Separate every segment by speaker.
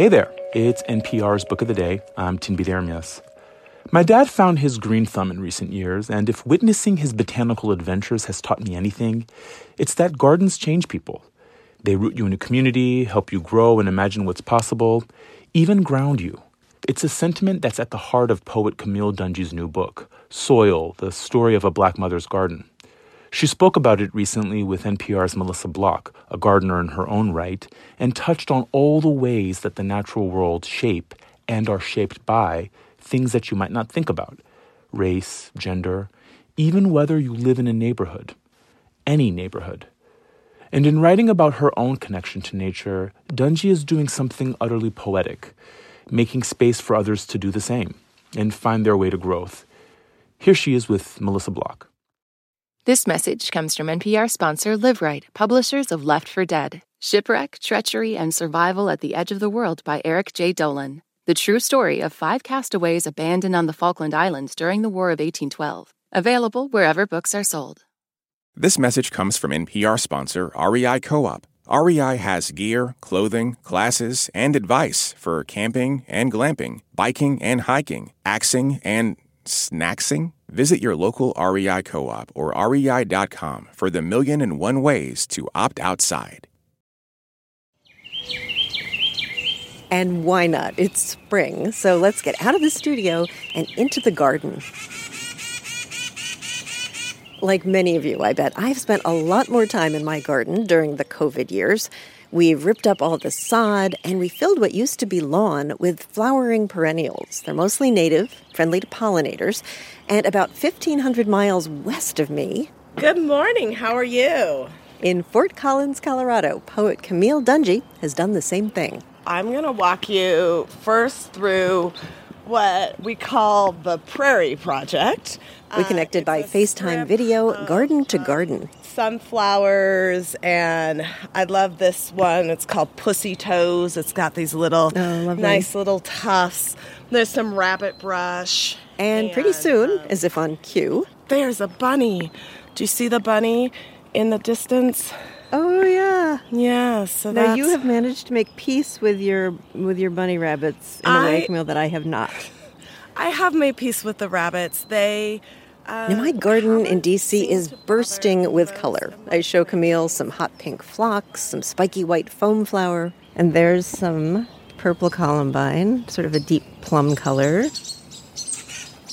Speaker 1: Hey there, it's NPR's Book of the Day. I'm Tinbete Ermyas. My dad found his green thumb in recent years, and if witnessing his botanical adventures has taught me anything, it's that gardens change people. They root you in a community, help you grow and imagine what's possible, even ground you. It's a sentiment that's at the heart of poet Camille Dungy's new book, Soil, the story of a black mother's garden. She spoke about it recently with NPR's Melissa Block, a gardener in her own right, and touched on all the ways that the natural world shape and are shaped by things that you might not think about race, gender, even whether you live in a neighborhood, any neighborhood. And in writing about her own connection to nature, Dungy is doing something utterly poetic, making space for others to do the same and find their way to growth. Here she is with Melissa Block.
Speaker 2: This message comes from NPR sponsor Liveright, publishers of Left for Dead Shipwreck, Treachery, and Survival at the Edge of the World by Eric J. Dolin. The true story of five castaways abandoned on the Falkland Islands during the War of 1812. Available wherever books are sold.
Speaker 3: This message comes from NPR sponsor REI Co op. REI has gear, clothing, classes, and advice for camping and glamping, biking and hiking, axing and snacksing. Visit your local REI co op or rei.com for the million and one ways to opt outside.
Speaker 4: And why not? It's spring, so let's get out of the studio and into the garden. Like many of you, I bet, I've spent a lot more time in my garden during the COVID years. We've ripped up all the sod and we filled what used to be lawn with flowering perennials. They're mostly native, friendly to pollinators, and about 1,500 miles west of me.
Speaker 5: Good morning. How are you?
Speaker 4: In Fort Collins, Colorado, poet Camille Dungy has done the same thing.
Speaker 5: I'm going to walk you first through what we call the Prairie Project.
Speaker 4: We connected uh, by FaceTime video, garden to garden.
Speaker 5: Sunflowers, and I love this one. It's called Pussy Toes. It's got these little oh, nice little tufts. There's some rabbit brush.
Speaker 4: And, and pretty soon, um, as if on cue,
Speaker 5: there's a bunny. Do you see the bunny in the distance?
Speaker 4: Oh yeah,
Speaker 5: yeah. So
Speaker 4: now you have managed to make peace with your with your bunny rabbits in a way, Camille, that I have not.
Speaker 5: I have made peace with the rabbits. They.
Speaker 4: Uh, now my garden in DC is bursting with color. I show Camille some hot pink phlox, some spiky white foam flower, and there's some purple columbine, sort of a deep plum color.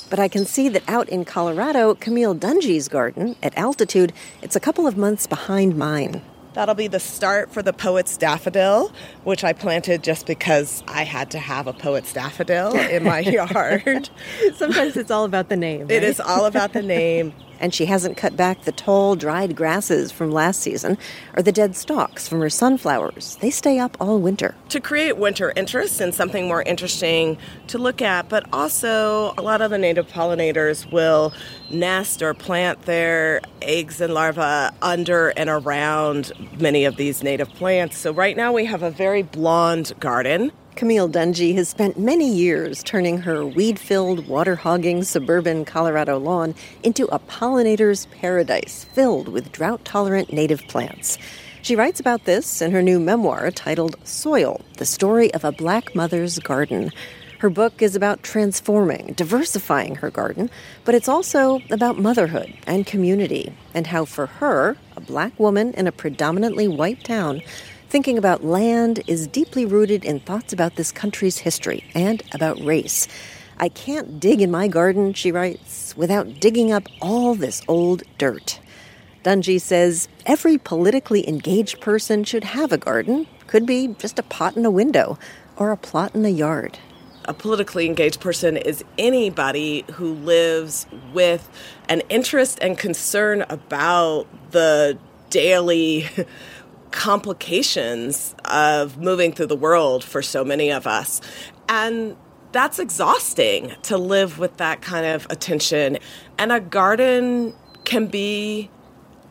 Speaker 4: But I can see that out in Colorado, Camille Dungy's garden, at altitude, it's a couple of months behind mine.
Speaker 5: That'll be the start for the poet's daffodil, which I planted just because I had to have a poet's daffodil in my yard.
Speaker 4: Sometimes it's all about the name. Right?
Speaker 5: It is all about the name
Speaker 4: and she hasn't cut back the tall, dried grasses from last season or the dead stalks from her sunflowers. They stay up all winter.
Speaker 5: To create winter interest and something more interesting to look at, but also a lot of the native pollinators will nest or plant their eggs and larvae under and around many of these native plants. So right now we have a very blonde garden.
Speaker 4: Camille Dungy has spent many years turning her weed filled, water hogging suburban Colorado lawn into a pollinator's paradise filled with drought tolerant native plants. She writes about this in her new memoir titled Soil The Story of a Black Mother's Garden. Her book is about transforming, diversifying her garden, but it's also about motherhood and community, and how for her, a black woman in a predominantly white town, Thinking about land is deeply rooted in thoughts about this country's history and about race. I can't dig in my garden, she writes, without digging up all this old dirt. Dungy says every politically engaged person should have a garden. Could be just a pot in a window or a plot in a yard.
Speaker 5: A politically engaged person is anybody who lives with an interest and concern about the daily complications of moving through the world for so many of us. And that's exhausting to live with that kind of attention. And a garden can be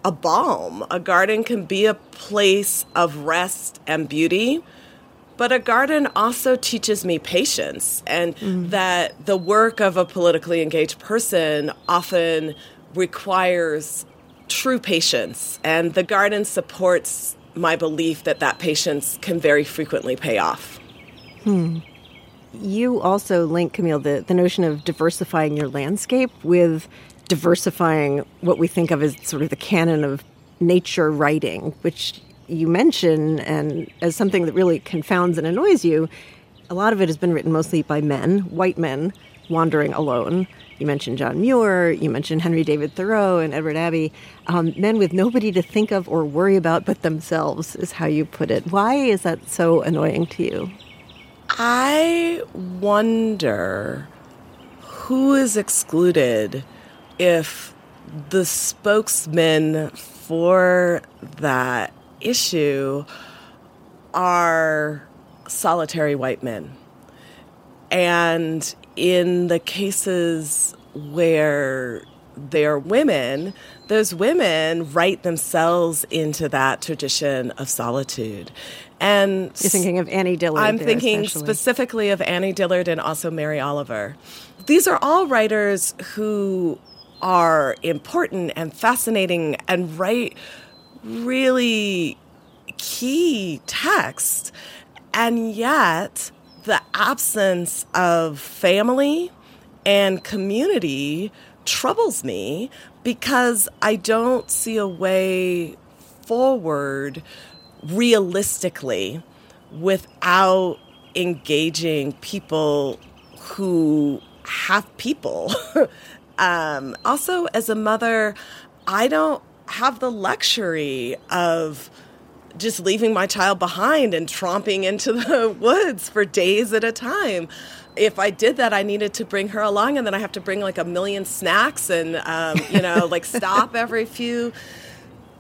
Speaker 5: a balm, a garden can be a place of rest and beauty. But a garden also teaches me patience, and mm. that the work of a politically engaged person often requires true patience. And the garden supports my belief that that patience can very frequently pay off.
Speaker 4: Hmm. You also link, Camille, the, the notion of diversifying your landscape with diversifying what we think of as sort of the canon of nature writing, which you mention and as something that really confounds and annoys you. A lot of it has been written mostly by men, white men, wandering alone. You mentioned John Muir, you mentioned Henry David Thoreau and Edward Abbey. Um, men with nobody to think of or worry about but themselves, is how you put it. Why is that so annoying to you?
Speaker 5: I wonder who is excluded if the spokesmen for that issue are solitary white men. And in the cases where they're women, those women write themselves into that tradition of solitude. And
Speaker 4: you're thinking of Annie Dillard.
Speaker 5: I'm
Speaker 4: there,
Speaker 5: thinking specifically of Annie Dillard and also Mary Oliver. These are all writers who are important and fascinating and write really key texts. And yet, the absence of family and community troubles me because I don't see a way forward realistically without engaging people who have people. um, also, as a mother, I don't have the luxury of just leaving my child behind and tromping into the woods for days at a time. If I did that, I needed to bring her along, and then I have to bring like a million snacks and, um, you know, like stop every few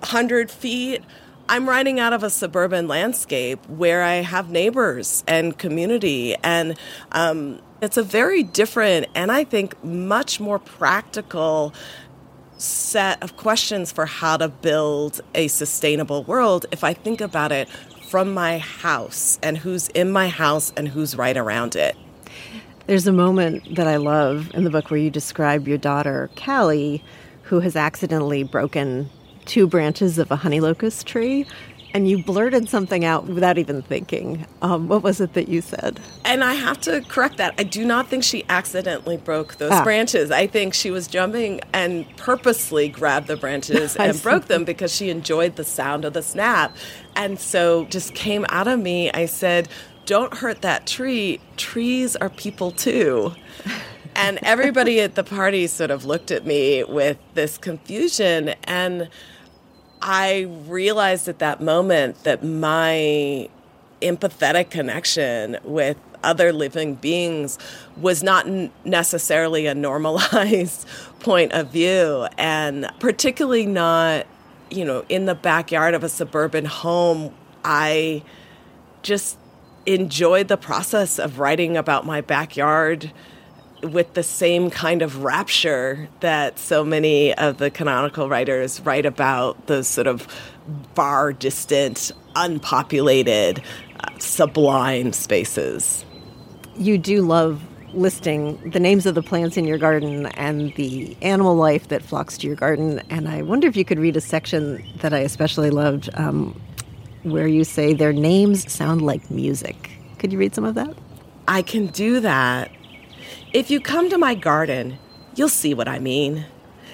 Speaker 5: hundred feet. I'm riding out of a suburban landscape where I have neighbors and community, and um, it's a very different and I think much more practical set of questions for how to build a sustainable world if I think about it from my house and who's in my house and who's right around it.
Speaker 4: There's a moment that I love in the book where you describe your daughter, Callie, who has accidentally broken two branches of a honey locust tree and you blurted something out without even thinking. Um, what was it that you said?
Speaker 5: And I have to correct that. I do not think she accidentally broke those ah. branches. I think she was jumping and purposely grabbed the branches and broke them because she enjoyed the sound of the snap. And so just came out of me. I said, Don't hurt that tree. Trees are people too. and everybody at the party sort of looked at me with this confusion. And I realized at that moment that my empathetic connection with other living beings was not necessarily a normalized point of view. And particularly not you know in the backyard of a suburban home i just enjoyed the process of writing about my backyard with the same kind of rapture that so many of the canonical writers write about those sort of far distant, unpopulated, uh, sublime spaces.
Speaker 4: You do love listing the names of the plants in your garden and the animal life that flocks to your garden. And I wonder if you could read a section that I especially loved um, where you say their names sound like music. Could you read some of that?
Speaker 5: I can do that. If you come to my garden, you'll see what I mean.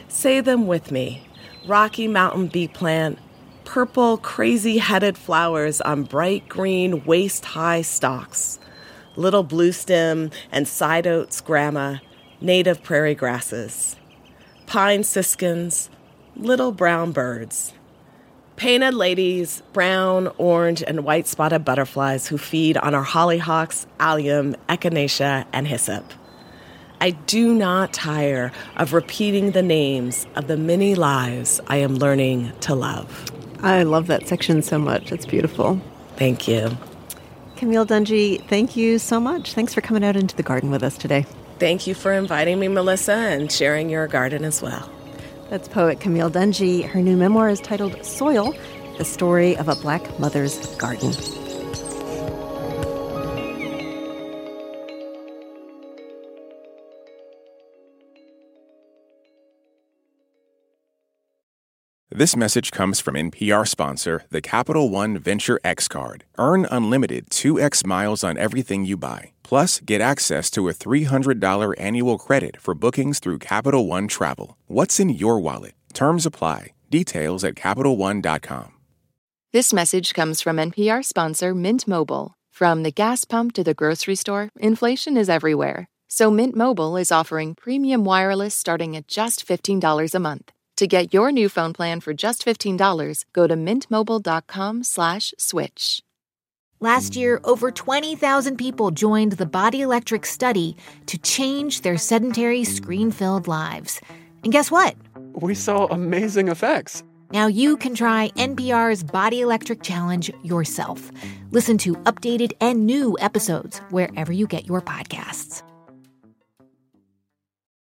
Speaker 5: Say them with me Rocky Mountain bee plant, purple, crazy headed flowers on bright green, waist high stalks, little blue stem and side oats grama, native prairie grasses, pine siskins, little brown birds. Painted ladies, brown, orange, and white spotted butterflies who feed on our hollyhocks, allium, echinacea, and hyssop. I do not tire of repeating the names of the many lives I am learning to love.
Speaker 4: I love that section so much. It's beautiful.
Speaker 5: Thank you.
Speaker 4: Camille Dungy, thank you so much. Thanks for coming out into the garden with us today.
Speaker 5: Thank you for inviting me, Melissa, and sharing your garden as well.
Speaker 4: That's poet Camille Dungy. Her new memoir is titled Soil The Story of a Black Mother's Garden.
Speaker 3: This message comes from NPR sponsor, the Capital One Venture X Card. Earn unlimited 2x miles on everything you buy. Plus, get access to a $300 annual credit for bookings through Capital One Travel. What's in your wallet? Terms apply. Details at CapitalOne.com.
Speaker 2: This message comes from NPR sponsor Mint Mobile. From the gas pump to the grocery store, inflation is everywhere. So Mint Mobile is offering premium wireless starting at just $15 a month. To get your new phone plan for just $15, go to mintmobile.com slash switch.
Speaker 6: Last year, over 20,000 people joined the Body Electric study to change their sedentary, screen-filled lives. And guess what?
Speaker 7: We saw amazing effects.
Speaker 6: Now you can try NPR's Body Electric Challenge yourself. Listen to updated and new episodes wherever you get your podcasts.